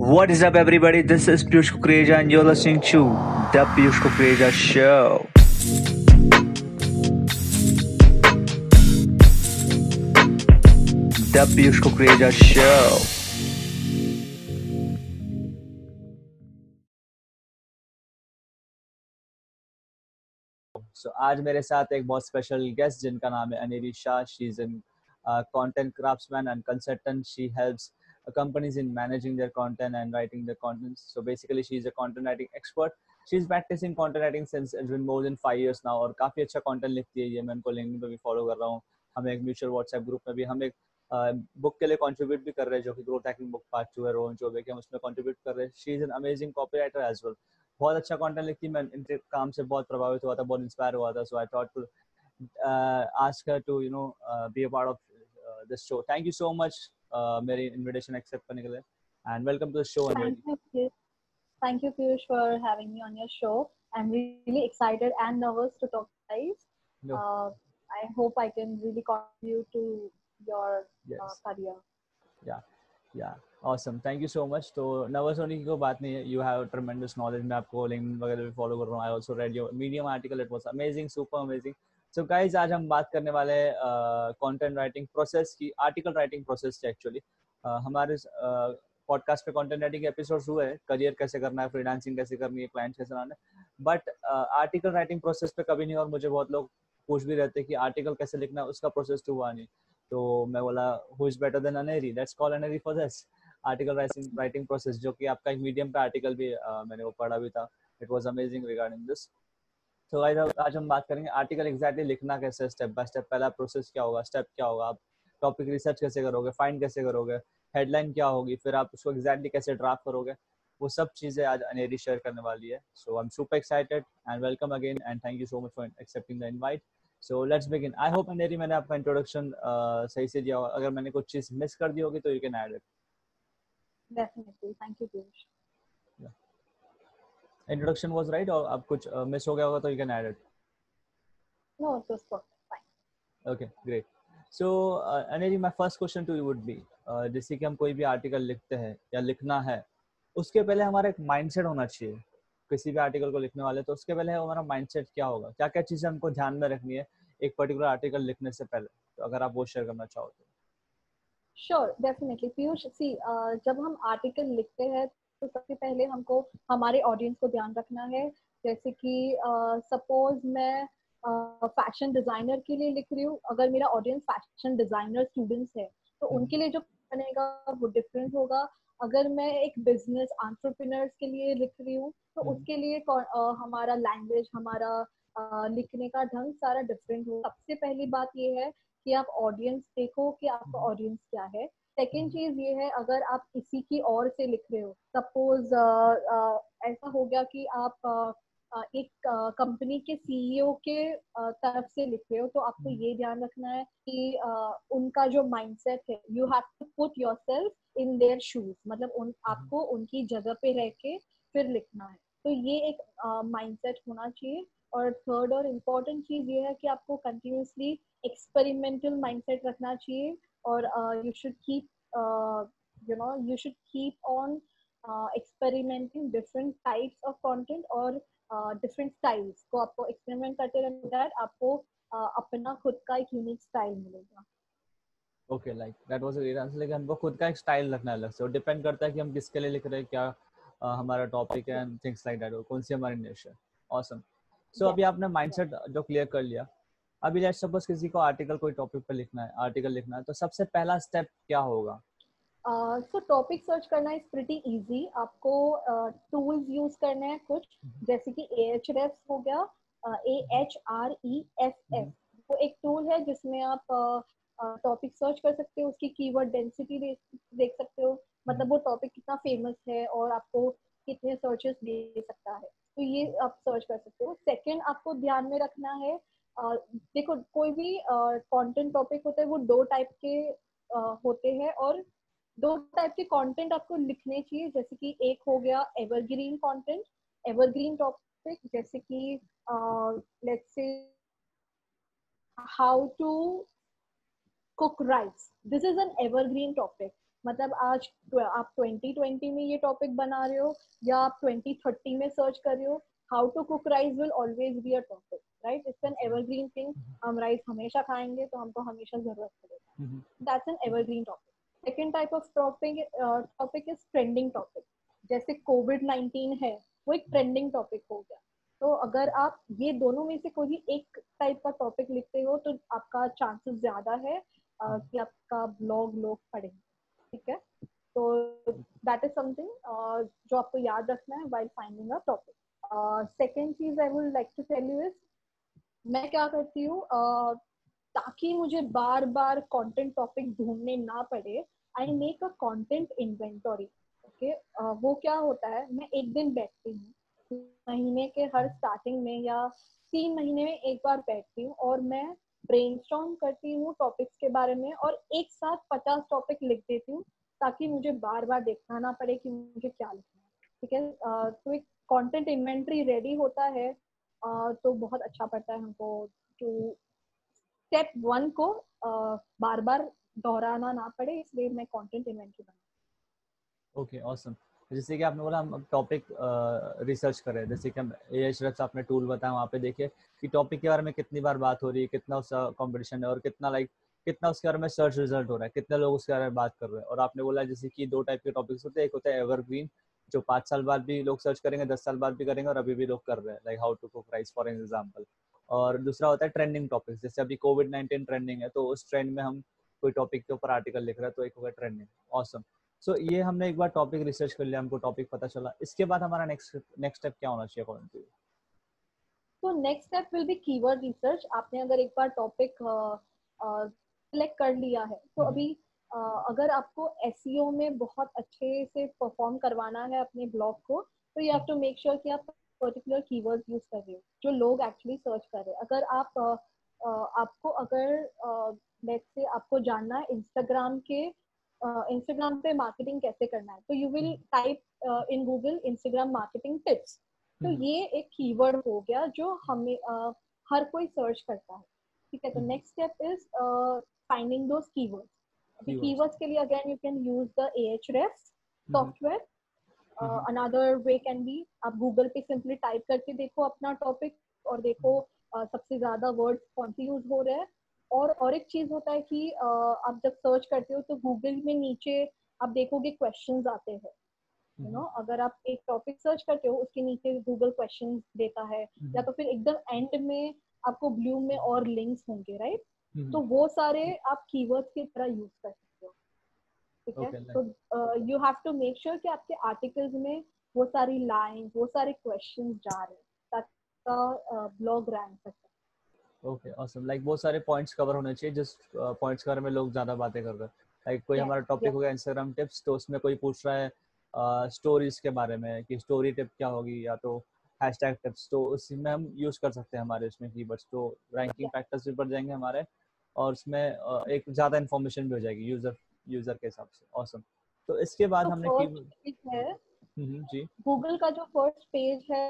What is up, everybody? This is Piyush Kukreja, and you're listening to The Piyush Kukreja Show. The Piyush Kukreja Show. So आज मेरे साथ एक बहुत special guest जिनका नाम है Aniri Shah she is an content craftsman and consultant she helps uh, companies in managing their content and writing their content so basically she is a content writing expert she's practicing content writing since it's been more than five years now और काफी अच्छा content लिखती है ये मैं उनको link पे भी फॉलो कर रहा हूँ हम एक म्यूचुअल व्हाट्सएप ग्रुप में भी हम एक बुक के लिए कंट्रीब्यूट भी कर रहे हैं जो कि growth hacking book part two है रोहन चौबे के हम उसमें कंट्रीब्यूट कर रहे हैं she is an amazing copywriter as well बहुत अच्छा कंटेंट लिखती है मैं इनके काम से बहुत प्रभावित हुआ था बहुत इंस्पायर हुआ था so I thought to ask her to you know uh, be a part of uh, this show thank you so much uh, Uh, मेरी इनविटेशन एक्सेप्ट करने के लिए. And welcome to the show thank you Piyush for having me on your show I am really excited and nervous to talk to guys I hope I can really contribute to your career yeah yeah awesome thank you so much तो nervous होने की कोई बात नहीं है. You have ट्रेमेंडस knowledge मैं आपको link वगैरह भी फॉलो कर रहा हूँ. I also read your Medium article it was amazing super amazing so guys आज हम बात करने वाले कंटेंट राइटिंग प्रोसेस की आर्टिकल राइटिंग प्रोसेस की एक्चुअली हमारे पॉडकास्ट पे कंटेंट राइटिंग एपिसोड्स हुए करियर कैसे करना है फ्रीलांसिंग कैसे करनी है क्लाइंट कैसे लाना है। बट आर्टिकल राइटिंग प्रोसेस पे कभी नहीं और मुझे बहुत लोग पूछ भी रहते कि आर्टिकल कैसे लिखना है उसका प्रोसेस तो हुआ नहीं। तो मैं बोला who is better than Aneri let's call Aneri for this article writing writing process जो कि आपका एक मीडियम पे आर्टिकल भी uh, मैंने वो पढ़ा भी था। It was amazing regarding this तो आज आज हम बात करेंगे आर्टिकल एग्जैक्टली लिखना कैसे स्टेप बाय स्टेप पहला प्रोसेस क्या होगा? स्टेप क्या होगा? आप टॉपिक रिसर्च कैसे करोगे? फाइंड कैसे करोगे? हेडलाइन क्या होगी? फिर आप उसको एग्जैक्टली कैसे ड्राफ्ट करोगे? वो सब चीज़ें आज अनेरी शेयर करने वाली है। So I am super excited and welcome again and thank you so much for accepting the invite so let's begin I hope Aneri मैंने आपका इंट्रोडक्शन सही से दिया होगा। अगर मैंने कुछ चीज़ मिस कर दी होगी तो you can add it Definitely. Thank you, Piyush. Introduction was right और अब कुछ मिस हो गया होगा तो you can add it was perfect. Fine. Okay, great. So, uh, Aneri, my first question to you would uh, जैसे कि हम कोई भी आर्टिकल लिखते हैं या लिखना है उसके पहले हमारा एक माइंडसेट होना चाहिए किसी भी आर्टिकल को लिखने वाले तो उसके पहले हमारा माइंडसेट क्या होगा क्या क्या चीज़ें हमको ध्यान में रखनी है एक पर्टिकुलर आर्टिकल लिखने से पहले तो अगर आप वो शेयर करना चाहो तो definitely. Piyush, see, uh, जब हम आर्टिकल लिखते हैं तो सबसे पहले हमको हमारे ऑडियंस को ध्यान रखना है। जैसे कि सपोज़ uh, मैं फ़ैशन uh, डिज़ाइनर के लिए लिख रही हूँ। अगर मेरा ऑडियंस फ़ैशन डिज़ाइनर स्टूडेंट्स है तो उनके लिए जो बनेगा वो डिफरेंट होगा। अगर मैं एक बिज़नेस एंटरप्रेन्योर्स के लिए लिख रही हूँ तो उसके लिए uh, हमारा लैंग्वेज हमारा uh, लिखने का ढंग सारा डिफरेंट हो सबसे पहली बात ये है कि आप ऑडियंस देखो कि आपका ऑडियंस क्या है। सेकेंड चीज़ ये है अगर आप किसी की और से लिख रहे हो सपोज़ ऐसा हो गया कि आप एक कंपनी के सीईओ के uh, तरफ़ से लिख रहे हो तो आपको ये ध्यान रखना है कि उनका जो माइंडसेट है you have to put yourself in their shoes मतलब उन आपको उनकी जगह पे रह के फिर लिखना है। तो ये एक माइंडसेट होना चाहिए। और थर्ड और इम्पोर्टेंट चीज़ ये है कि आपको कंटिन्यूसली एक्सपेरिमेंटल माइंडसेट रखना चाहिए। और you should keep you know you should keep on experimenting different types of content और डिफरेंट uh, स्टाइल्स को आपको एक्सपेरिमेंट करते रहने दैट आपको uh, अपना खुद का एक यूनिक स्टाइल मिलेगा। Okay like that was a great answer लेकिन हमको खुद का एक स्टाइल रखना अलग से और डिपेंड करता है कि हम किसके लिए लिख रहे हैं क्या uh, हमारा टॉपिक है एंड थिंग्स लाइक दैट कौन सी हमारी निश है। ऑसम सो अभी आपने माइंडसेट जो क्लियर कर लिया अभी लेट्स सपोज़ किसी को आर्टिकल कोई टॉपिक पे लिखना है आर्टिकल लिखना है तो सबसे पहला स्टेप क्या होगा? सो टॉपिक सर्च करना इज़ प्रिटी इजी आपको टूल्स uh, यूज़ करने हैं कुछ जैसे कि ए एच रेफ हो गया A H R E F F वो एक टूल है जिसमें आप टॉपिक uh, सर्च कर सकते हो उसकी कीवर्ड डेंसिटी दे, देख सकते हो। मतलब वो टॉपिक कितना फ़ेमस है और आपको कितने सर्चेस दे सकता है। तो ये आप सर्च कर सकते हो। सेकंड आपको ध्यान में रखना है देखो, कोई भी कंटेंट टॉपिक होता है, वो दो टाइप के होते हैं और दो टाइप के कंटेंट आपको लिखने चाहिए, जैसे कि एक हो गया एवरग्रीन कंटेंट एवरग्रीन टॉपिक जैसे कि let's say how to cook rice this is an evergreen topic मतलब आज आप 2020 में ये टॉपिक बना रहे हो या आप 2030 में सर्च कर रहे हो how to cook rice will always be a topic right it's an evergreen thing हम राइस हमेशा खाएँगे तो हमको हमेशा ज़रूरत पड़ेगा। That's an evergreen topic second type of topic topic is trending topic जैसे कोविड नाइनटीन है वो एक ट्रेंडिंग टॉपिक हो गया। तो अगर आप ये दोनों में से कोई एक टाइप का टॉपिक लिखते हो तो आपका चांसेस ज़्यादा है uh, कि आपका ब्लॉग लोग पढ़ेंगे। ठीक है? तो दैट इज़ समथिंग जो आपको याद रखना है while finding a topic second cheese I would like to tell you is मैं क्या करती हूँ uh, ताकि मुझे बार बार कंटेंट टॉपिक ढूँढने ना पड़े I make a content inventory okay वो क्या होता है मैं एक दिन बैठती हूँ महीने के हर स्टार्टिंग में या तीन महीने में एक बार बैठती हूँ और मैं ब्रेन करती हूँ टॉपिक्स के बारे में और एक साथ पचास टॉपिक लिख देती हूँ ताकि मुझे बार बार देखना ना पड़े कि मुझे क्या लिखना है ठीक है? तो एक कंटेंट इन्वेंट्री रेडी होता है तो बहुत अच्छा पड़ता है हमको टू स्टेप वन को बार बार दोहराना ना पड़े, इसलिए मैं कंटेंट इन्वेंट्री बना ओके ऑसम जैसे कि आपने बोला, हम टॉपिक रिसर्च करें जैसे कि हम ए एच आपने टूल बताया, वहाँ पे देखिए कि टॉपिक के बारे में कितनी बार बात हो रही है, कितना उसका कॉम्पिटिशन है और कितना लाइक कितना उसके बारे में सर्च रिज़ल्ट हो रहा है, कितने लोग उसके बारे में बात कर रहे हैं। और आपने बोला जैसे कि दो टाइप के टॉपिक्स होते हैं, एक होता है एवरग्रीन जो पाँच साल बाद भी लोग सर्च करेंगे दस साल बाद भी करेंगे और अभी भी लोग कर रहे हैं like how to cook rice for example और दूसरा होता है ट्रेंडिंग टॉपिक्स जैसे अभी कोविड नाइन्टीन ट्रेंडिंग है तो उस ट्रेंड में हम कोई टॉपिक के ऊपर आर्टिकल लिख रहे हैं तो एक होगा ट्रेंडिंग ऑसम सो ये हमने एक बार टॉपिक रिसर्च कर लिया हमको टॉपिक पता चला। इसके बाद हमारा नेक्स्ट नेक्स्ट स्टेप क्या होना चाहिए अकॉर्डिंग टू तो next step will be keyword research आपने अगर एक बार टॉपिक सिलेक्ट कर लिया है तो हम्म। अभी अगर आपको एस e में बहुत अच्छे से परफॉर्म करवाना है अपने ब्लॉग को तो you have to make sure कि आप पर्टिकुलर कीवर्ड यूज़ कर रहे हो जो लोग एक्चुअली सर्च कर रहे हैं। अगर आप uh, uh, आपको अगर लेट्स से आपको जानना है इंस्टाग्राम के इंस्टाग्राम पे मार्केटिंग कैसे करना है तो you will type in Google Instagram marketing tips तो हम्म। ये एक कीवर्ड हो गया जो हमें uh, हर कोई सर्च करता है। ठीक है तो next step is finding those keywords keywords के लिए again you can use the एएचरेफ software another way can be आप गूगल पे सिंपली टाइप करके देखो अपना टॉपिक और देखो uh, सबसे ज़्यादा वर्ड्स कौन से यूज़ हो रहे हैं। और और एक चीज़ होता है कि आप जब सर्च करते हो तो गूगल में नीचे आप देखोगे क्वेश्चन आते हैं। You know. अगर आप एक टॉपिक सर्च करते हो उसके नीचे गूगल क्वेश्चन देता है। या तो फिर एकदम एंड में आपको ब्लू में और लिंक्स होंगे राइट। तो वो सारे आप कीवर्ड्स की तरह यूज़ कर सकते हो। ठीक है? तो you have to make sure कि आपके आर्टिकल्स में वो सारी लाइन वो सारे क्वेश्चन जा रहे हैं ताकि ब्लॉग रैंक कर ओके ऑसम लाइक बहुत सारे पॉइंट्स कवर होने चाहिए जिस पॉइंट्स के बारे में लोग ज़्यादा बातें कर रहे हैं। लाइक कोई हमारा टॉपिक हो गया इंस्टाग्राम टिप्स तो उसमें कोई पूछ रहा है स्टोरीज के बारे में कि स्टोरी टिप क्या होगी या तो हैशटैग टिप्स तो उसी में हम यूज़ कर सकते हैं हमारे उसमें कीवर्ड्स तो रैंकिंग फैक्टर्स भी बढ़ जाएँगे हमारे। और उसमें एक ज़्यादा इन्फॉर्मेशन भी हो जाएगी यूज़र यूज़र के हिसाब से। ऑसम तो इसके बाद तो हमने कीवर्ड हम्म, जी। गूगल का जो फ़र्स्ट पेज है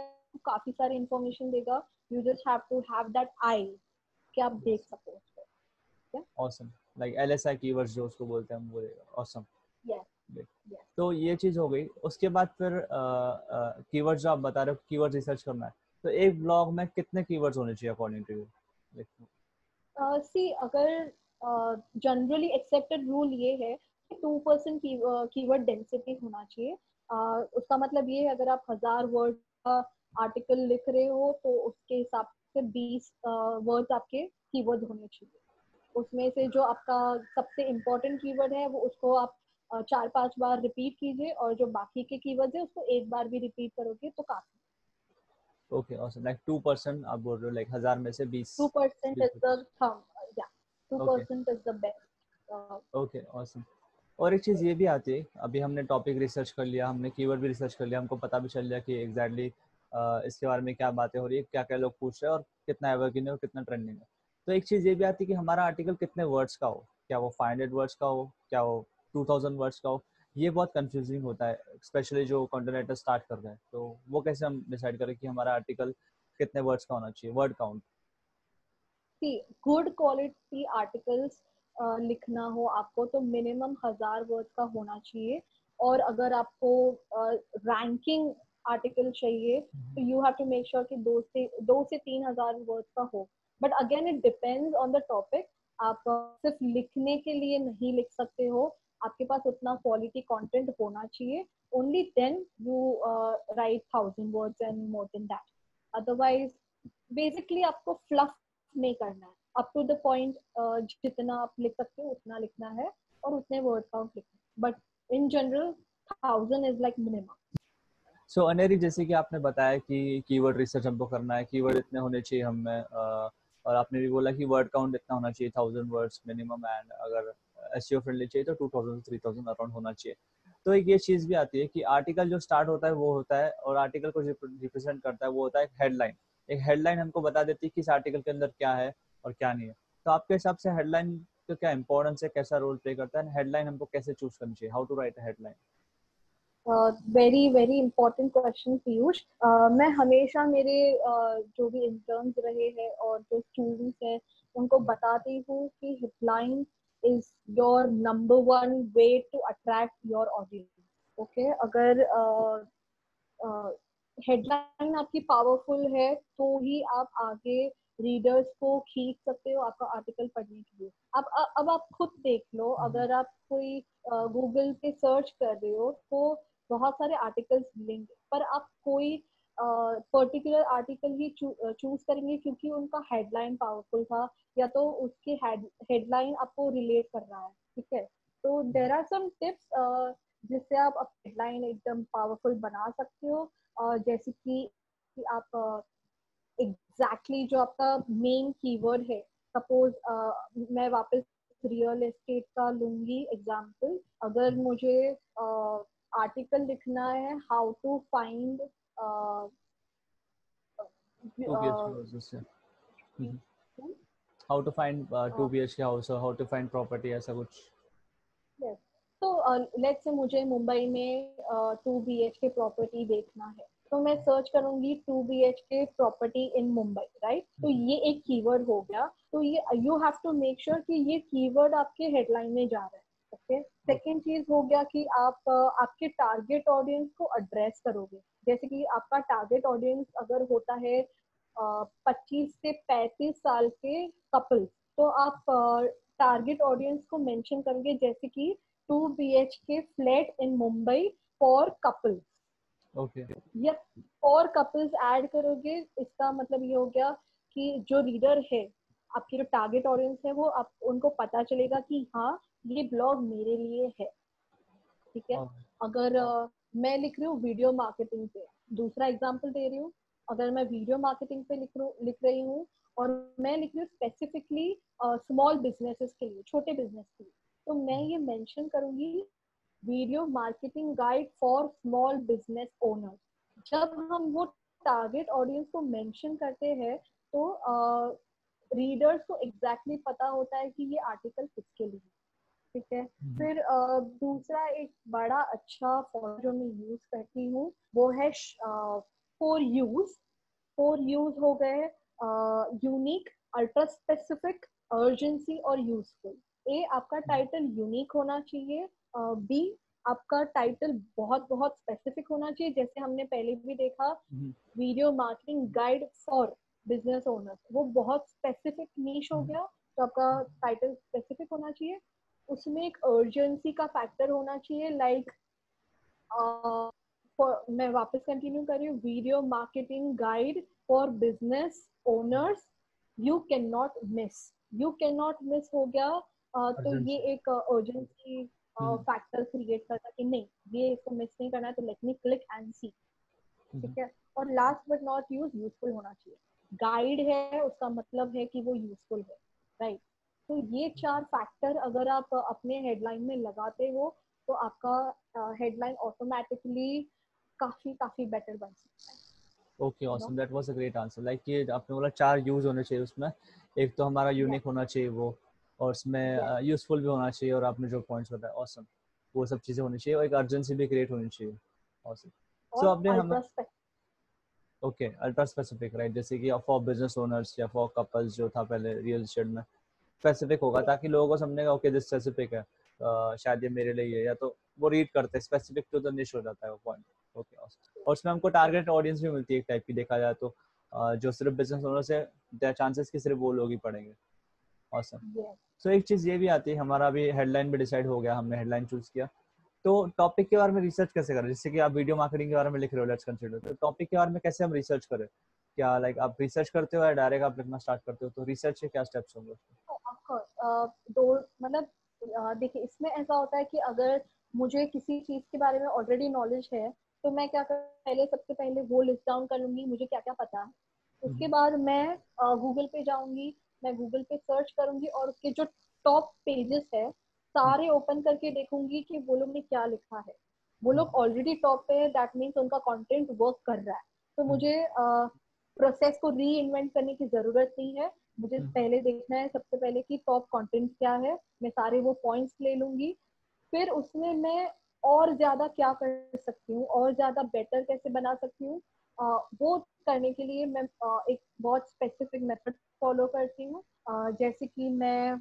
काफ़ी सारी इन्फॉर्मेशन देगा। You just have to have that eye कि आप देख सको awesome. Like LSI keywords जो उसको बोलते हैं वो awesome. Yes. Yes. तो ये चीज़ हो गई। उसके बाद फिर कीवर्ड जो आप बता रहे हो कीवर्ड रिसर्च करना है। तो एक ब्लॉग में कितने कीवर्ड्स होने चाहिए according to you see uh, अगर जनरली एक्सेप्टेड रूल ये है कि टू परसेंट कीवर्ड डेंसिटी होना चाहिए। Uh, उसका मतलब ये है अगर आप हज़ार वर्ड का आर्टिकल लिख रहे हो तो उसके हिसाब से बीस वर्ड्स आपके कीवर्ड होने चाहिए। उसमें से जो आपका सबसे इम्पोर्टेंट कीवर्ड है वो उसको आप चार पाँच बार रिपीट कीजिए और जो बाकी के कीवर्ड है उसको एक बार भी रिपीट करोगे तो काफ़ी ओके ऑसम लाइक 2% आप बोल रहे हो लाइक हज़ार में से 20 2% इज़ द थंब या 2% is the best okay awesome और एक चीज़ ये भी आती है अभी हमने टॉपिक रिसर्च कर लिया हमने कीवर्ड भी रिसर्च कर लिया हमको पता भी चल गया कि एग्जैक्टली exactly इसके बारे में क्या बातें हो रही है क्या क्या लोग पूछ रहे हैं और कितना एवरग्रीन है और कितना ट्रेंडिंग है। तो एक चीज़ ये भी आती है कि हमारा आर्टिकल कितने वर्ड्स का हो क्या वो फाइव हंड्रेड वर्ड्स का हो क्या वो टू थाउज़ेंड वर्ड्स का हो ये बहुत कंफ्यूजिंग होता है स्पेशली जो कंटेंट स्टार्ट कर रहे हैं। तो वो कैसे हम डिसाइड करें कि हमारा आर्टिकल कितने वर्ड्स का होना चाहिए word count good quality articles लिखना हो आपको तो मिनिमम हज़ार वर्ड का होना चाहिए। और अगर आपको रैंकिंग आर्टिकल चाहिए तो you have to make sure कि दो से दो से तीन हज़ार वर्ड का हो। But again it depends on the topic आप सिर्फ़ लिखने के लिए नहीं लिख सकते हो। आपके पास उतना क्वालिटी कंटेंट होना चाहिए। Only then you write thousand words and more than that otherwise basically आपको फ्लफ नहीं करना है। अप टू द पॉइंट जितना आप लिख सकते हो, उतना लिखना है और उतने वर्ड काउंट लिखना but in general thousand is like minimum so Aneri जैसे कि आपने बताया कि कीवर्ड रिसर्च हमको करना है कीवर्ड इतने होने चाहिए हमें और आपने भी बोला कि वर्ड काउंट इतना होना चाहिए थाउज़ेंड वर्ड्स मिनिमम एंड अगर एस फ्रेंडली चाहिए तो two thousand three thousand around होना चाहिए। तो एक ये चीज़ भी आती है कि आर्टिकल जो स्टार्ट होता है वो होता है और आर्टिकल को रिप्रेजेंट करता है वो होता है एक हेडलाइन एक हेडलाइन हमको बता देती है कि इस आर्टिकल के अंदर क्या है और क्या नहीं है। तो आपके हिसाब से हेडलाइन का क्या इंपॉर्टेंस है कैसा रोल प्ले करता है हेडलाइन हमको कैसे चूज़ करनी चाहिए? How to write headline very very important question Piyush. मैं हमेशा मेरे uh, जो भी इंटर्न्स रहे हैं और जो स्टूडेंट्स हैं उनको बताती हूँ कि headline is your number one way to attract your audience okay अगर हेडलाइन uh, uh, आपकी पावरफुल है तो ही आप आगे रीडर्स को खींच सकते हो आपका आर्टिकल पढ़ने के लिए। अब अब आप खुद देख लो। हम्म। अगर आप कोई गूगल पे सर्च कर रहे हो तो बहुत सारे आर्टिकल्स मिलेंगे। पर आप कोई पर्टिकुलर uh, आर्टिकल ही चूज़ करेंगे क्योंकि उनका हेडलाइन पावरफुल था या तो उसके हेडलाइन आपको रिलेट कर रहा है ठीक है? तो देर आर सम टिप्स जिससे आप हेडलाइन एकदम पावरफुल बना सकते हो uh, जैसे कि, कि आप एग्जैक्टली exactly जो आपका मेन कीवर्ड है सपोज़ uh, मैं वापस रियल एस्टेट का लूँगी एग्ज़ाम्पल अगर मुझे आर्टिकल uh, लिखना है how to find how to find two B H K house how to find property ऐसा कुछ? तो लेट्स से मुझे मुंबई में two B H K property देखना है। तो मैं सर्च करूँगी two B H K property in Mumbai right तो ये एक कीवर्ड हो गया। तो ये you have to make sure कि ये कीवर्ड आपके हेडलाइन में जा रहा है। ओके? सेकेंड चीज़ हो गया कि आप आपके टारगेट ऑडियंस को एड्रेस करोगे। जैसे कि आपका टारगेट ऑडियंस अगर होता है पच्चीस से पैंतीस साल के कपल तो आप टारगेट ऑडियंस को मेंशन करेंगे जैसे कि two B H K flat in Mumbai for couples okay. या और कपल्स ऐड करोगे इसका मतलब ये हो गया कि जो रीडर है आपकी जो टारगेट ऑडियंस है वो आप उनको पता चलेगा कि हाँ ये ब्लॉग मेरे लिए है ठीक है? अगर uh, मैं लिख रही हूँ वीडियो मार्केटिंग पे दूसरा एग्ज़ाम्पल दे रही हूँ अगर मैं वीडियो मार्केटिंग पे लिख लिख रही हूँ और मैं लिख रही हूँ स्पेसिफिकली स्मॉल बिजनेसेस के लिए छोटे बिज़नेस के लिए तो मैं ये मेंशन करूँगी video marketing guide for small business owner जब हम वो टारगेट ऑडियंस को मेंशन करते हैं तो रीडर्स को एग्जैक्टली exactly पता होता है कि ये आर्टिकल किसके लिए ठीक है। हम्म। फिर दूसरा एक बड़ा अच्छा फॉर्म जो मैं यूज़ करती हूँ वो है फोर यूज़ फोर यूज़ हो गए यूनिक अल्ट्रा स्पेसिफिक अर्जेंसी और यूजफुल ए आपका टाइटल यूनिक होना चाहिए बी आपका टाइटल बहुत बहुत स्पेसिफिक होना चाहिए। जैसे हमने पहले भी देखा video marketing guide for business owner वो बहुत स्पेसिफिक नीच हो गया तो आपका टाइटल स्पेसिफिक होना चाहिए। उसमें एक अर्जेंसी का फैक्टर होना चाहिए लाइक like, uh, मैं वापस कंटिन्यू कर रही हूँ video marketing guide for business owners you can not miss you can not miss हो गया uh, तो ये एक अर्जेंसी फैक्टर क्रिएट करता कि नहीं ये इसको मिस नहीं करना है तो let me click and see ठीक है? और last but not use useful होना चाहिए। गाइड है उसका मतलब है कि वो यूजफुल है राइट तो ये चार फैक्टर अगर आप अपने हेडलाइन में लगाते हो तो आपका हेडलाइन ऑटोमेटिकली काफ़ी काफ़ी बेटर बन सकता है। Okay awesome that was a great answer like ये आपने बोला चार यूज़ होने चाहिए उसमें। एक तो हमारा यूनिक होना चाहिए वो और उसमें यूजफुल भी होना चाहिए और आपने जो पॉइंट्स बताया ऑसम वो सब चीज़ें होनी चाहिए और एक अर्जेंसी भी क्रिएट होनी चाहिए। ऑसम सो आपने हम ओके अल्ट्रा स्पेसिफिक राइट जैसे कि फॉर बिज़नेस ओनर्स या फॉर कपल्स जो था पहले रियल एस्टेट में स्पेसिफिक होगा ताकि लोगों को समझेगा ओके दिस स्पेसिफिक है। शायद ये मेरे लिए है या तो वो रीड करते हैं स्पेसिफिक टू द निश हो जाता है वो पॉइंट ओके और उसमें हमको टारगेट ऑडियंस भी मिलती है एक टाइप की देखा जाए तो। जो सिर्फ़ बिज़नेस ओनर से चांसेस कि सिर्फ़ वो लोग ही पढ़ेंगे। ऑसम सो एक चीज़ ये भी आती है हमारा अभी हेडलाइन भी डिसाइड हो गया हमने हेडलाइन चूज़ किया। तो टॉपिक के बारे में रिसर्च कैसे करें? जैसे कि आप वीडियो मार्केटिंग के बारे में लिख रहे हो लेट्स कंसीडर तो टॉपिक के बारे में कैसे हम रिसर्च करें? क्या लाइक आप रिसर्च करते हो या डायरेक्ट आप लिखना स्टार्ट करते हो? तो रिसर्च के क्या स्टेप्स होंगे दो मतलब देखिए इसमें ऐसा होता है कि अगर मुझे किसी चीज़ के बारे में ऑलरेडी नॉलेज है तो मैं क्या कर पहले सबसे पहले वो लिस्ट डाउन कर लूँगी मुझे क्या क्या पता है। उसके हम्म। बाद मैं गूगल पे जाऊँगी मैं गूगल पे सर्च करूँगी और उसके जो टॉप पेजेस है सारे ओपन करके देखूँगी कि वो लोग ने क्या लिखा है। वो लोग ऑलरेडी टॉप पे है दैट मीन्स उनका कंटेंट वर्क कर रहा है। तो हम्म। मुझे प्रोसेस को री इन्वेंट करने की ज़रूरत नहीं है। मुझे हम्म। पहले देखना है सबसे पहले कि टॉप कंटेंट क्या है। मैं सारे वो पॉइंट्स ले लूँगी। फिर उसमें मैं और ज़्यादा क्या कर सकती हूँ और ज़्यादा बेटर कैसे बना सकती हूँ वो करने के लिए मैं आ, एक बहुत स्पेसिफिक मेथड फॉलो करती हूँ। जैसे कि मैं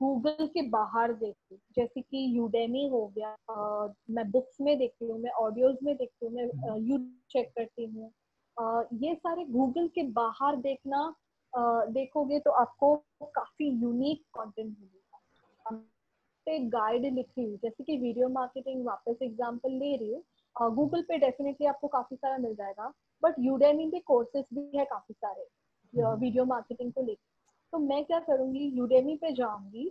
गूगल के बाहर देखती हूँ। जैसे कि यूडेमी हो गया आ, मैं बुक्स में देखती हूँ मैं ऑडियोज में देखती हूँ मैं यूट्यूब हम्म। चेक करती हूँ। ये सारे गूगल के बाहर देखना देखोगे तो आपको काफ़ी यूनिक कंटेंट मिलेगा। एक गाइड लिखी हुई जैसे कि वीडियो मार्केटिंग वापस एग्जांपल ले रही हूँ। गूगल पे डेफिनेटली आपको काफ़ी सारा मिल जाएगा। बट यूडेमी पे कोर्सेज भी है काफ़ी सारे वीडियो मार्केटिंग को लेकर तो मैं क्या करूँगी यूडेमी पे जाऊँगी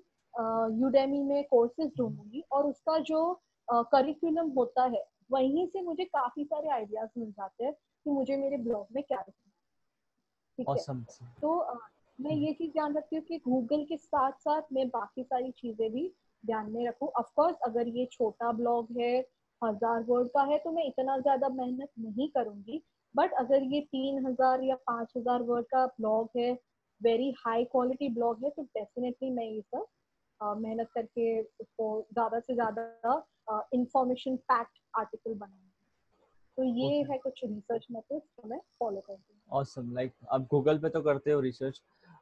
यूडेमी में कोर्सेज ढूंढूँगी और उसका जो करिकुलम होता है वहीं से मुझे काफ़ी सारे आइडियाज़ मिल जाते हैं कि मुझे मेरे ब्लॉग में क्या लिखना ठीक awesome. है तो आ, मैं ये चीज़ ध्यान रखती हूँ कि गूगल के साथ साथ मैं बाकी सारी चीज़ें भी ध्यान में रखूँ। ऑफकोर्स अगर ये छोटा ब्लॉग है हज़ार वर्ड का है तो मैं इतना ज़्यादा मेहनत नहीं करूँगी। बट अगर ये तीन हज़ार या पाँच हज़ार वर्ड का ब्लॉग है वेरी हाई क्वालिटी ब्लॉग है तो डेफिनेटली मैं ये सब मेहनत करके उसको ज़्यादा से ज़्यादा इंफॉर्मेशन पैक्ट आर्टिकल बनाऊँगी। तो ये okay. है कुछ रिसर्च मेथड्स जो मैं फॉलो करती हूँ। ऑसम लाइक आप गूगल पे तो करते हो रिसर्च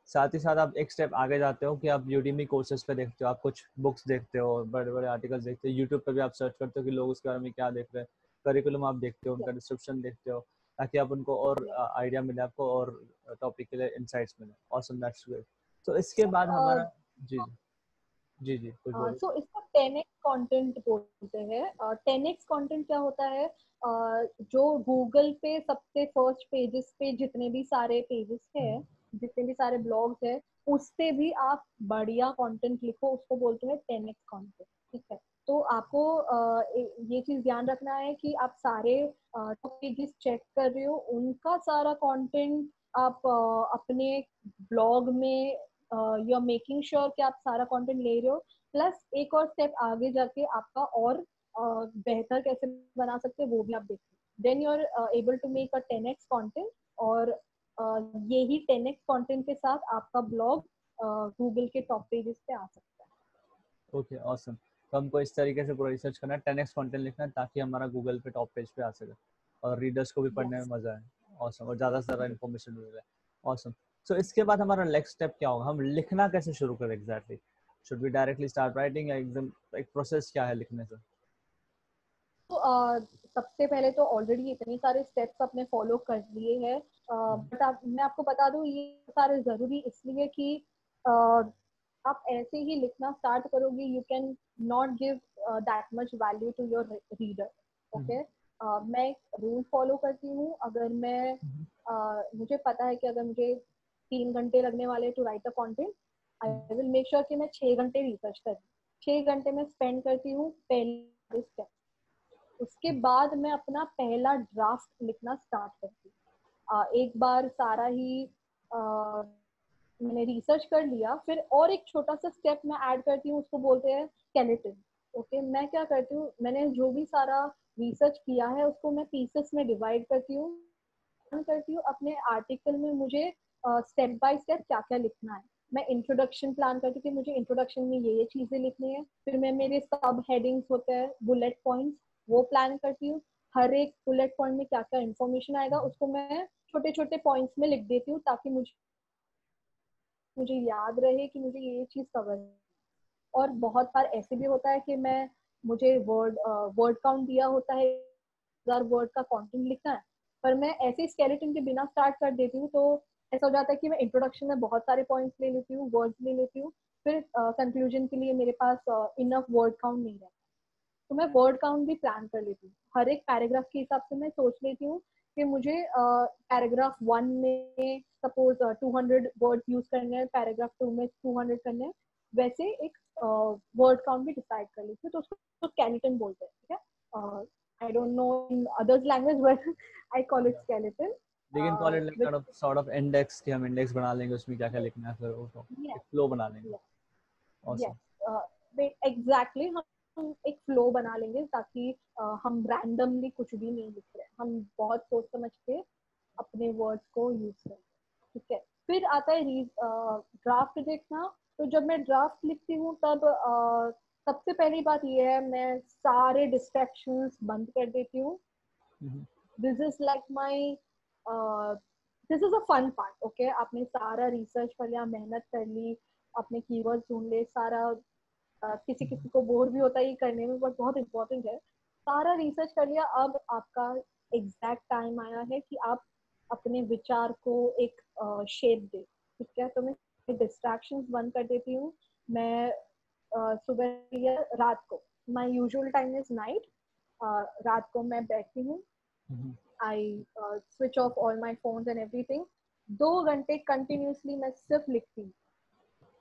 साथ ही साथ आप एक स्टेप आगे जाते हो कि आप यूडीमी कोर्सेज पे देखते हो आप कुछ बुक्स देखते हो बड़े बड़े आर्टिकल्स देखते हो यूट्यूब पे भी आप सर्च करते हो कि लोग उसके बारे में क्या देख रहे हैं। करिकुलम आप देखते हो उनका डिस्क्रिप्शन देखते हो ताकि आप उनको और आइडिया मिले आपको और टॉपिक के लिए इनसाइट्स मिले। ऑसम दैट्स ग्रेट तो इसके बाद हमारा जी। जी जी बोलिए सो इसको 10x कंटेंट बोलते हैं। 10x कंटेंट क्या होता है? जो गूगल पे सबसे फ़र्स्ट पेजेस पे जितने भी सारे पेजेस है हम्म। जितने भी सारे ब्लॉग्स है उस पे भी आप बढ़िया कंटेंट लिखो उसको बोलते हैं टेन एक्स कॉन्टेंट ठीक है? तो आपको ये चीज़ ध्यान रखना है कि आप सारे पेजेस चेक कर रहे हो उनका सारा कंटेंट आप अपने ब्लॉग में यू आर मेकिंग श्योर कि आप सारा कंटेंट ले रहे हो प्लस एक और स्टेप आगे जाके आपका और uh, बेहतर कैसे बना सकते हैं वो भी आप देखिए then you are able to make a ten x content और uh, यही टेन एक्स कॉन्टेंट के साथ आपका ब्लॉग गूगल uh, के टॉप पेजेस पे आ सकता है। Okay okay, awesome awesome. तो हमको इस तरीके से पूरा रिसर्च करना है टेन एक्स कॉन्टेंट लिखना है ताकि हमारा गूगल पे टॉप पेज पे आ सके। और रीडर्स को भी पढ़ने yes. में मज़ा आए। ऑसम और ज़्यादा से ज़्यादा इन्फॉर्मेशन मिल। रहा है ऑसम सो so, इसके बाद हमारा नेक्स्ट स्टेप क्या होगा? हम लिखना कैसे शुरू करें exactly should be directly start writing या एकदम एक प्रोसेस क्या है लिखने से? तो uh, सबसे पहले तो ऑलरेडी इतने सारे स्टेप्स आपने फॉलो कर लिए हैं। बट आप मैं आपको बता दूँ ये सारे ज़रूरी इसलिए कि uh, आप ऐसे ही लिखना स्टार्ट करोगे you can not give that much value to your reader okay मैं एक रूल फॉलो करती हूँ। अगर मैं uh, मुझे पता है कि अगर मुझे तीन घंटे लगने वाले to write a content I will make sure कि मैं छह घंटे रिसर्च करूँ छह घंटे में स्पेंड करती हूँ पहले स्टेप उसके बाद मैं अपना पहला ड्राफ्ट लिखना स्टार्ट करती हूँ। एक बार सारा ही आ, मैंने रिसर्च कर लिया फिर और एक छोटा सा स्टेप मैं ऐड करती हूँ उसको बोलते हैं स्केलेटन ओके मैं क्या करती हूँ मैंने जो भी सारा रिसर्च किया है उसको मैं पीसेस में डिवाइड करती हूँ। करती हूँ अपने आर्टिकल में मुझे स्टेप बाय स्टेप क्या क्या लिखना है। मैं इंट्रोडक्शन प्लान करती कि मुझे इंट्रोडक्शन में ये ये चीज़ें लिखनी है। फिर मैं मेरे सब हेडिंग्स होते हैं बुलेट पॉइंट्स वो प्लान करती हूँ। हर एक बुलेट पॉइंट में क्या क्या इन्फॉर्मेशन आएगा, उसको मैं छोटे छोटे पॉइंट्स में लिख देती हूँ ताकि मुझे मुझे याद रहे कि मुझे ये चीज़ कवर और बहुत बार ऐसे भी होता है कि मैं, मुझे वर्ड वर्ड काउंट दिया होता है वर्ड का कंटेंट लिखना है। पर मैं ऐसे स्केलेटन के बिना स्टार्ट कर देती हूँ तो ऐसा हो जाता है कि मैं इंट्रोडक्शन में बहुत सारे पॉइंट्स ले लेती हूँ वर्ड्स ले लेती हूँ फिर कंक्लूजन uh, के लिए मेरे पास इनफ वर्ड काउंट नहीं रहता। तो मैं वर्ड काउंट भी प्लान कर लेती हूँ। हर एक पैराग्राफ के हिसाब से मैं सोच लेती हूँ कि मुझे पैराग्राफ uh, वन में suppose two hundred word use करने हैं पैराग्राफ टू में टू हंड्रेड करने हैं वैसे एक वर्ड काउंट भी डिसाइड कर लेती हूँ। तो उसको स्केलेटन बोलते हैं ठीक है? I don't know in others language but I call it skeleton can call it like kind of sort of index कि हम index बना लेंगे उसमें क्या क्या लिखना है फिर वो yeah. flow बना लेंगे awesome. yes. uh, exactly हम एक फ्लो बना लेंगे ताकि uh, हम रैंडमली कुछ भी नहीं लिख रहे हम बहुत सोच समझ के अपने वर्ड्स को यूज़ करें ठीक है फिर आता है ड्राफ्ट देखना तो जब मैं ड्राफ्ट लिखती हूँ तब uh, सबसे पहली बात ये है मैं सारे डिस्ट्रैक्शंस बंद कर देती हूँ this is like my this is a fun part okay आपने सारा रिसर्च कर लिया मेहनत कर ली अपने कीवर्ड ढूंढ ले सारा uh, किसी किसी को बोर भी होता है ये करने में बट बहुत इंपॉर्टेंट है। सारा रिसर्च कर लिया अब आपका एग्जैक्ट टाइम आया है कि आप अपने विचार को एक शेप दे ठीक है? तो मैं डिस्ट्रैक्शन बंद कर देती हूँ। मैं सुबह या रात को। My usual time is night रात को मैं बैठती हूँ। I switch off all my phone and everything दो घंटे कंटिन्यूसली मैं सिर्फ़ लिखती हूँ।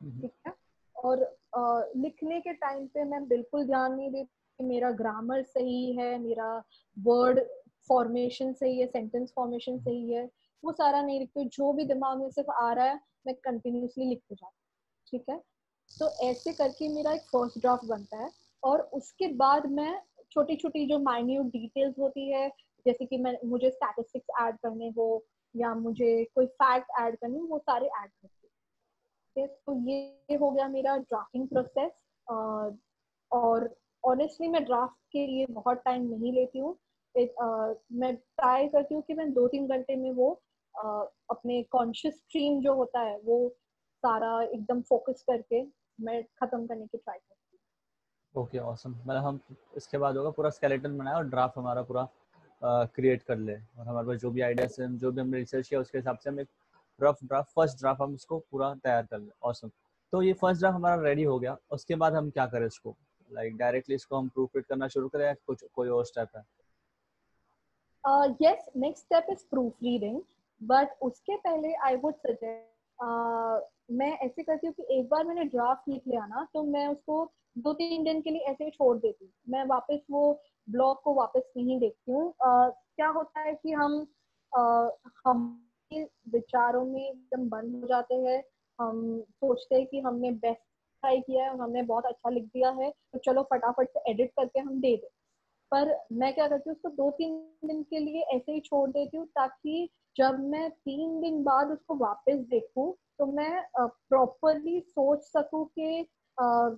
हम्म। ठीक है? और uh, लिखने के टाइम पे मैं बिल्कुल ध्यान नहीं देती। मेरा ग्रामर सही है मेरा वर्ड फॉर्मेशन सही है सेंटेंस फॉर्मेशन सही है वो सारा नहीं लिखती। जो भी दिमाग में सिर्फ़ आ रहा है मैं कंटिन्यूसली लिखते जाती ठीक है? तो ऐसे करके मेरा एक फ़र्स्ट ड्राफ्ट बनता है। और उसके बाद मैं छोटी छोटी जो माइन्यूट डिटेल्स होती है जैसे कि मैं, मुझे स्टैटिस्टिक्स ऐड करने हो या मुझे कोई फैक्ट ऐड करने वो सारे ऐड करती हूँ। तो ये हो गया मेरा ड्राफ्टिंग प्रोसेस और ऑनेस्टली मैं ड्राफ्ट के लिए बहुत टाइम नहीं लेती हूँ। मैं ट्राई करती हूँ कि मैं दो तीन घंटे में वो अपने कॉन्शियस स्ट्रीम जो होता है, वो सारा एकदम फोकस करके मैं खत्म करने की ट्राई करती हूँ। ओके ऑसम मतलब हम, इसके बाद होगा पूरा स्केलेटन बनाया और ड्राफ्ट हमारा पूरा क्रिएट कर ले। और हमारे पास जो भी आइडियाज़ हैं जो भी हमने रिसर्च किया उसके हिसाब से हम एक रफ ड्राफ्ट फ़र्स्ट ड्राफ्ट हम इसको पूरा तैयार कर ले। ऑसम तो ये फ़र्स्ट ड्राफ्ट हमारा रेडी हो गया। उसके बाद हम क्या करें इसको लाइक like, डायरेक्टली इसको हम प्रूफ रीड करना शुरू करें कुछ कोई और स्टेप है? Yes next step is proofreading but उसके पहले आई वुड सजेस्ट मैं ऐसे करती हूँ कि एक बार मैंने ड्राफ्ट लिख लिया ना तो मैं उसको दो तीन दिन के लिए ऐसे ही छोड़ देती मैं वापस वो ब्लॉग को वापस नहीं देखती हूँ। क्या होता है कि हम हम विचारों में एकदम बंद हो जाते हैं। हम सोचते हैं कि हमने बेस्ट ट्राई किया है, हमने बहुत अच्छा लिख दिया है तो चलो फटाफट से एडिट करके हम दे दें। पर मैं क्या करती हूँ, उसको दो तीन दिन के लिए ऐसे ही छोड़ देती हूँ, ताकि जब मैं तीन दिन बाद उसको वापस देखूँ तो मैं प्रॉपरली सोच सकूँ कि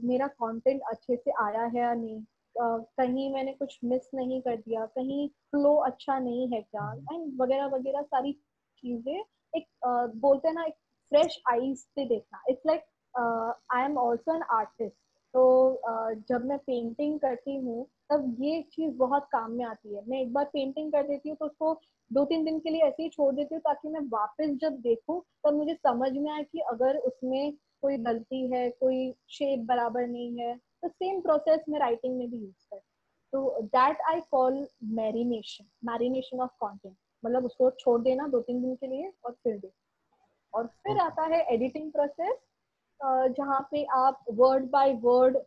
मेरा कंटेंट अच्छे से आया है या नहीं। कहीं मैंने कुछ मिस नहीं कर दिया कहीं फ्लो अच्छा नहीं है क्या? एंड वगैरह वगैरह सारी चीज़ें एक uh, बोलते हैं ना एक फ्रेश आईज से देखना। It's like I am also an artist तो जब मैं पेंटिंग करती हूँ तब ये चीज़ बहुत काम में आती है। मैं एक बार पेंटिंग कर देती हूँ तो उसको दो तीन दिन के लिए ऐसे ही छोड़ देती हूँ ताकि मैं वापस जब देखूँ तब मुझे समझ में आए कि अगर उसमें कोई गलती है कोई शेप बराबर नहीं है तो सेम प्रोसेस में राइटिंग में भी यूज़ कर तो that I call marination marination of content मतलब उसको छोड़ देना दो तीन दिन के लिए और फिर दे और फिर आता है एडिटिंग प्रोसेस जहाँ पे आप वर्ड बाय वर्ड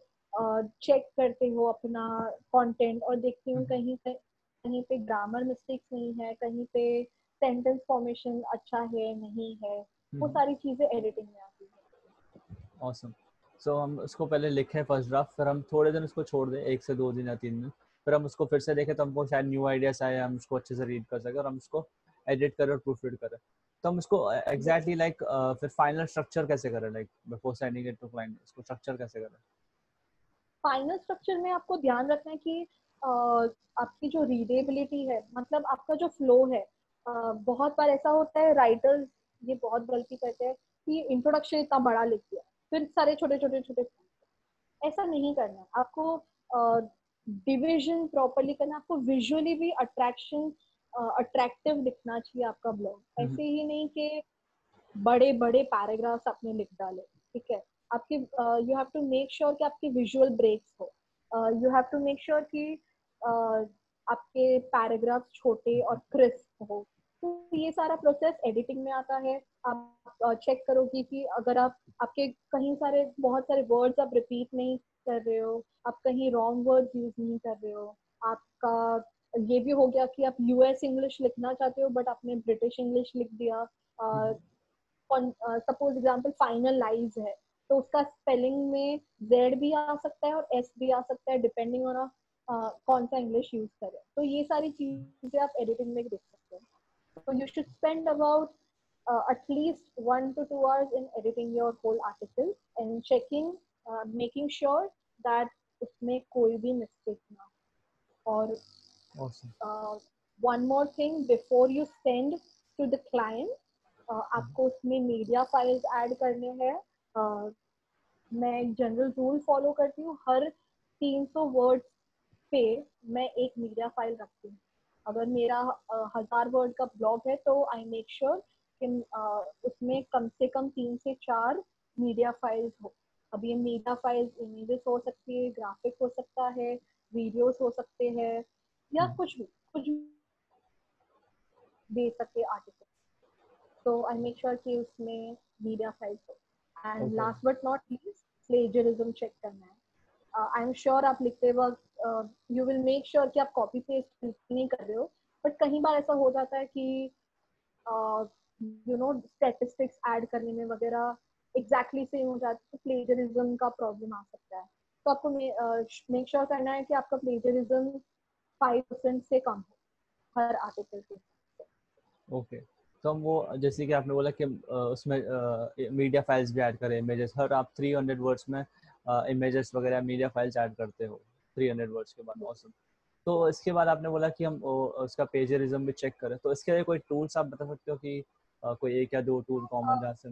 चेक करते हो अपना कंटेंट और देखते हो हम्म। कहीं पे कहीं पे ग्रामर मिस्टेक्स नहीं है कहीं पे सेंटेंस फॉर्मेशन अच्छा है नहीं है वो हम्म। सारी चीज़ें एडिटिंग में आती है awesome. सो so, हम उसको पहले लिखें फ़र्स्ट ड्राफ्ट फिर हम थोड़े दिन उसको छोड़ दें एक से दो दिन या तीन दिन। फिर हम उसको फिर से देखें तो हमको शायद न्यू आइडियाज़ आए हम उसको अच्छे से रीड कर सकें और हम उसको एडिट करें और प्रूफ रीड करें। तो हम उसको एग्जैक्टली लाइक फिर फाइनल स्ट्रक्चर कैसे करें? Like before sending it to client उसको स्ट्रक्चर कैसे करें? फाइनल स्ट्रक्चर में आपको ध्यान रखना है कि uh, आपकी जो रीडेबिलिटी है मतलब आपका जो फ्लो है uh, बहुत बार ऐसा होता है राइटर्स ये बहुत गलती करते हैं कि इंट्रोडक्शन इतना बड़ा लिख दिया। फिर सारे छोटे छोटे छोटे। ऐसा नहीं करना। आपको डिविजन प्रॉपरली करना आपको विजुअली भी अट्रैक्शन अट्रैक्टिव दिखना चाहिए आपका ब्लॉग हम्म। ऐसे ही नहीं कि बड़े बड़े पैराग्राफ्स आपने लिख डाले ठीक है? आपके you have to make sure कि आपके विजुअल ब्रेक्स हो। You have to make sure कि uh, आपके पैराग्राफ छोटे और क्रिस्प हो। तो ये सारा प्रोसेस एडिटिंग में आता है। आप चेक करोगे कि अगर आप, आपके कहीं सारे, बहुत सारे वर्ड्स आप रिपीट नहीं कर रहे हो, आप कहीं रॉन्ग वर्ड्स यूज़ नहीं कर रहे हो, आपका, ये भी हो गया कि आप यूएस इंग्लिश लिखना चाहते हो बट आपने ब्रिटिश इंग्लिश लिख दिया। सपोज़ एग्ज़ाम्पल फाइनल लाइज है तो उसका स्पेलिंग में जेड भी आ सकता है और एस भी आ सकता है डिपेंडिंग ऑन कौन सा इंग्लिश यूज़ करें तो ये सारी चीज़ें आप एडिटिंग में देख सकते you should spend about uh, at least one to two hours in editing your whole article and checking, uh, making sure that उसमें कोई भी मिस्टेक ना और uh, more thing before you send to the client uh, आपको उसमें media files add करने हैं uh, मैं एक जनरल रूल फॉलो करती हूँ हर 300 वर्ड्स पे मैं एक मीडिया फ़ाइल रखती हूँ अगर मेरा हज़ार वर्ड का ब्लॉग है तो आई मेक श्योर कि उसमें कम से कम तीन से चार मीडिया फाइल्स हो। अब ये मीडिया फाइल्स इमेजेस हो सकती है ग्राफिक हो सकता है वीडियोस हो सकते हैं या हम्म। कुछ भी कुछ दे सकते आर्टिकल तो आई मेक श्योर कि उसमें मीडिया फाइल्स हो। And last but not least plagiarism check करना है। आई एम श्योर आप लिखते वक्त यू विल मेक श्योर कि आप कॉपी पेस्ट नहीं कर रहे हो बट कई बार ऐसा हो जाता है कि यू नो स्टेटिस्टिक्स ऐड करने में वगैरह एग्जैक्टली सेम हो जाता है तो प्लेजरिज्म का प्रॉब्लम आ सकता है तो आपको मेक श्योर करना है कि आपका प्लेजरिज्म फाइव परसेंट से कम हो, हर आर्टिकल के ओके. तो हम वो, जैसे कि आपने बोला कि उसमें मीडिया फाइल्स भी ऐड करें इमेजेस हर आप 300 वर्ड्स में इमेजेस वगैरह मीडिया फाइल्स ऐड करते हो 300 वर्ड्स के बाद ऑसम तो इसके बाद आपने बोला कि हम उसका पेजरिज्म भी चेक करें तो इसके लिए कोई टूल्स आप बता सकते हो कि कोई एक या दो टूल कॉमन जहाँ से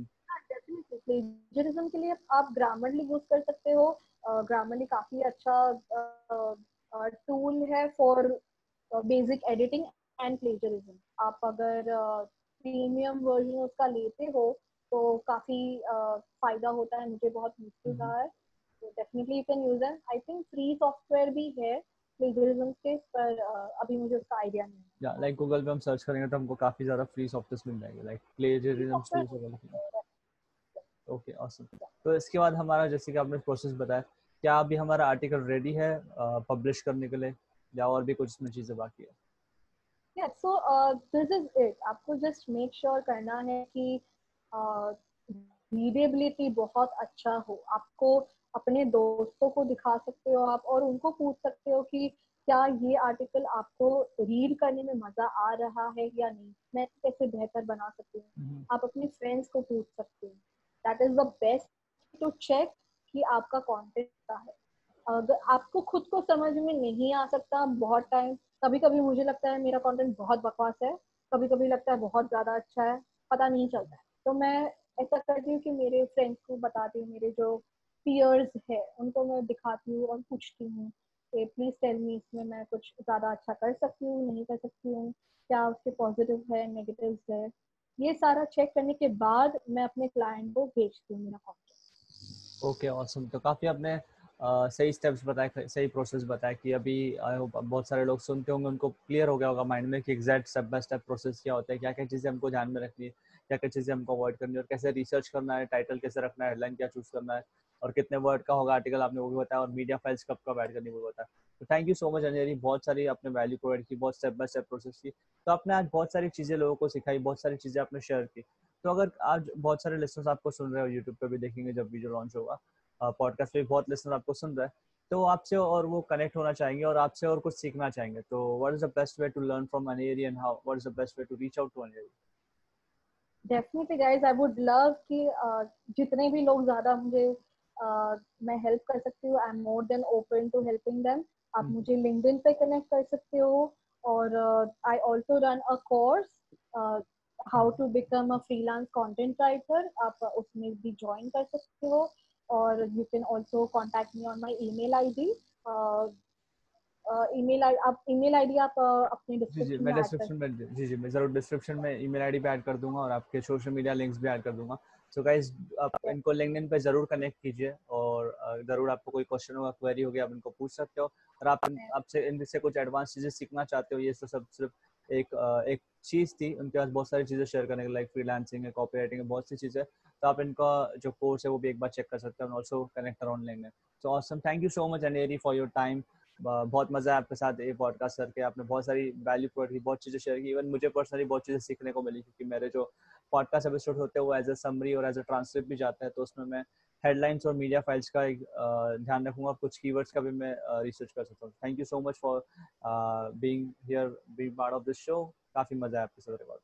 प्लेजरिज्म के लिए आप ग्रामरली यूज़ कर सकते हो। ग्रामरली काफ़ी अच्छा टूल है for basic editing and plagiarism आप अगर प्रीमियम वर्जन उसका लेते हो तो काफ़ी फ़ायदा होता है। मुझे बहुत यूजफुल हम्म। रहा है। Definitely you can use and I think free software भी है प्लेजरिज्म के पर अभी मुझे उसका आइडिया नहीं या लाइक गूगल पे हम सर्च करेंगे तो हमको काफ़ी ज़्यादा फ्री सॉफ्टवेयर मिल जाएँगे लाइक प्लेजरिज्म टूल्स वगैरह ओके ऑसम तो इसके बाद हमारा जैसे कि आपने प्रोसेस बताया क्या अभी हमारा आर्टिकल रेडी है पब्लिश करने के लिए? या और भी कुछ इसमें चीज़ें बाकी है? Yeah so uh, this is it. आपको जस्ट मेक श्योर करना है कि रीडेबिलिटी uh, बहुत अच्छा हो। आपको अपने दोस्तों को दिखा सकते हो आप और उनको पूछ सकते हो कि क्या ये आर्टिकल आपको रीड करने में मज़ा आ रहा है या नहीं? मैं कैसे बेहतर बना सकती हूँ? हम्म। आप अपने फ्रेंड्स को पूछ सकते हो। That is the best to check कि आपका कंटेंट क्या है। अगर आपको खुद को समझ में नहीं आ सकता बहुत टाइम कभी कभी मुझे लगता है मेरा कंटेंट बहुत बकवास है कभी कभी लगता है बहुत ज़्यादा अच्छा है पता नहीं चलता है। तो मैं ऐसा करती हूँ कि मेरे फ्रेंड्स को बताती हूँ मेरे जो पियर्स है उनको मैं दिखाती हूँ और पूछती हूँ कि प्लीज़ टेल मी इसमें मैं कुछ ज़्यादा अच्छा कर सकती हूँ नहीं कर सकती हूँ क्या उसके पॉजिटिव है नेगेटिव है? ये सारा चेक करने के बाद मैं अपने क्लाइंट को भेजती हूँ मेरा कॉन्टेक्ट ओके ऑसम तो काफ़ी आपने uh, सही स्टेप्स बताए सही प्रोसेस बताया कि अभी आई होप बहुत सारे लोग सुनते होंगे उनको क्लियर हो गया होगा माइंड में कि exact step by step process क्या होता है क्या क्या चीज़ें हमको ध्यान में रखनी है क्या क्या चीज़ें हमको अवॉइड करनी है और कैसे रिसर्च करना है टाइटल कैसे रखना है हेडलाइन क्या चूज़ करना है। और कितने वर्ड का होगा आर्टिकल आपने वो भी बताया और मीडिया फाइल्स कब कब ऐड करनी वो बताया। तो thank you so much Anjali बहुत सारी आपने वैल्यू प्रोवाइड की, बहुत स्टेप बाय स्टेप प्रोसेस की। तो आपने आज बहुत सारी चीज़ें लोगों को सिखाई, बहुत सारी चीज़ें आपने शेयर की। तो अगर आज बहुत सारे लिसनर्स आपको सुन रहे हो यूट्यूब पे भी देखेंगे जब वीडियो लॉन्च होगा पॉडकास्ट पे बहुत लिसनर आपको सुन रहे हैं तो आपसे और वो कनेक्ट होना चाहेंगे और आपसे और कुछ सीखना चाहेंगे। तो what is the best way to learn from Aneri and how what is the best way to reach out to Aneri definitely guys I would love कि जितने भी लोग ज़्यादा मुझे मैं हेल्प कर सकती हूँ. I am more than open to helping them आप hmm. मुझे लिंक्डइन पे कनेक्ट कर सकते हो. और I also run a course how to become a freelance content writer आप उसमें भी ज्वाइन कर सकते हो. और you can also contact me on my email ID email आप ईमेल आईडी आप uh, अपने डिस्क्रिप्शन में डिस्क्रिप्शन में जी जी मैं ज़रूर डिस्क्रिप्शन में ईमेल आईडी पे ऐड कर दूँगा और आपके सोशल मीडिया लिंक्स भी ऐड कर दूँगा। सो गाइस आप इनको लिंक्डइन पे ज़रूर कनेक्ट कीजिए और ज़रूर आपको कोई क्वेश्चन होगा क्वेरी होगी आप इनको पूछ सकते हो। और आप आपसे इनसे कुछ एडवांस चीज़ें सीखना चाहते हो ये तो सब सिर्फ़ एक एक चीज़ थी। उनके पास बहुत सारी चीज़ें शेयर करने के लाइक फ्रीलांसिंग है कॉपी राइटिंग है बहुत सी चीज़ें। तो आप इनका जो कोर्स है वो भी एक बार चेक कर सकते हैं ऑल्सो कनेक्ट ऑनलाइन में so awesome thank you so much Aneri for your time बहुत मज़ा है आपके साथ ये पॉडकास्ट करके। आपने बहुत सारी वैल्यू प्रोवाइड की बहुत चीज़ें शेयर की। इवन मुझे पर्सनली बहुत चीज़ें सीखने को मिली क्योंकि मेरे जो पॉडकास्ट एपिसोड होते हैं वो एज अ समरी और एज अ ट्रांसक्रिप्ट भी जाते हैं तो उसमें मैं हेडलाइंस और मीडिया फाइल्स का एक ध्यान रखूँगा कुछ कीवर्ड्स का भी मैं रिसर्च कर सकता हूँ। Thank you so much for being here being part of this show काफ़ी मज़ा है आपके साथ record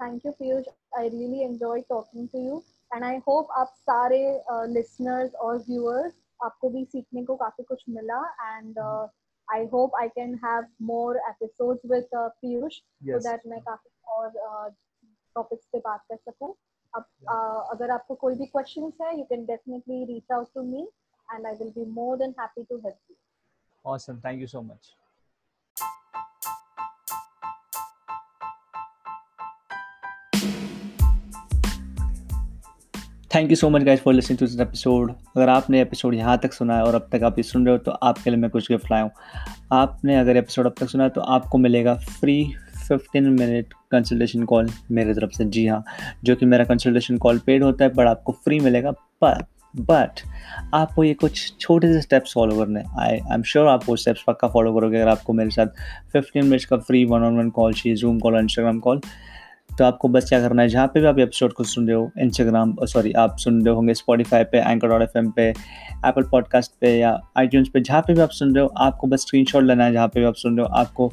thank you Piyush I really enjoy talking to you and I hope आप सारे लिसनर्स uh, और व्यूअर्स आपको भी सीखने को काफ़ी कुछ मिला and I hope I can have more episodes with Piyush so that मैं काफ़ी और टॉपिक्स पे बात कर सकूँ। अब uh, अगर आपको कोई भी क्वेश्चंस है you can definitely reach out to me and I will be more than happy to help you awesome. Thank you so much. Thank you so much guys for listening to this episode अगर आपने episode यहाँ तक सुना है और अब तक आप ये सुन रहे हो तो आपके लिए मैं कुछ गिफ्ट लाया हूँ। आपने अगर एपिसोड अब तक सुना है तो आपको मिलेगा फ्री 15 मिनट कंसल्टेशन कॉल मेरे तरफ़ से। जी हाँ जो कि मेरा कंसल्टेशन कॉल पेड होता है बट आपको फ्री मिलेगा, पर बट आपको ये कुछ छोटे से स्टेप्स फॉलो करने आई आई एम श्योर आप वो स्टेप्स पक्का फॉलो करोगे अगर आपको मेरे साथ 15 मिनट्स का free one on one call चाहिए जूम कॉल इंस्टाग्राम कॉल तो आपको बस क्या करना है, जहाँ पे भी आप एपिसोड को सुन रहे हो इंस्टाग्राम सॉरी आप सुन रहे होंगे स्पॉटीफाई पे एंकर डॉट एफ़ पे एप्पल पॉडकास्ट पे या आई पे, जहाँ पे भी आप सुन रहे हो, आपको बस स्क्रीन लेना है, जहाँ पे भी आप सुन रहे हो, आपको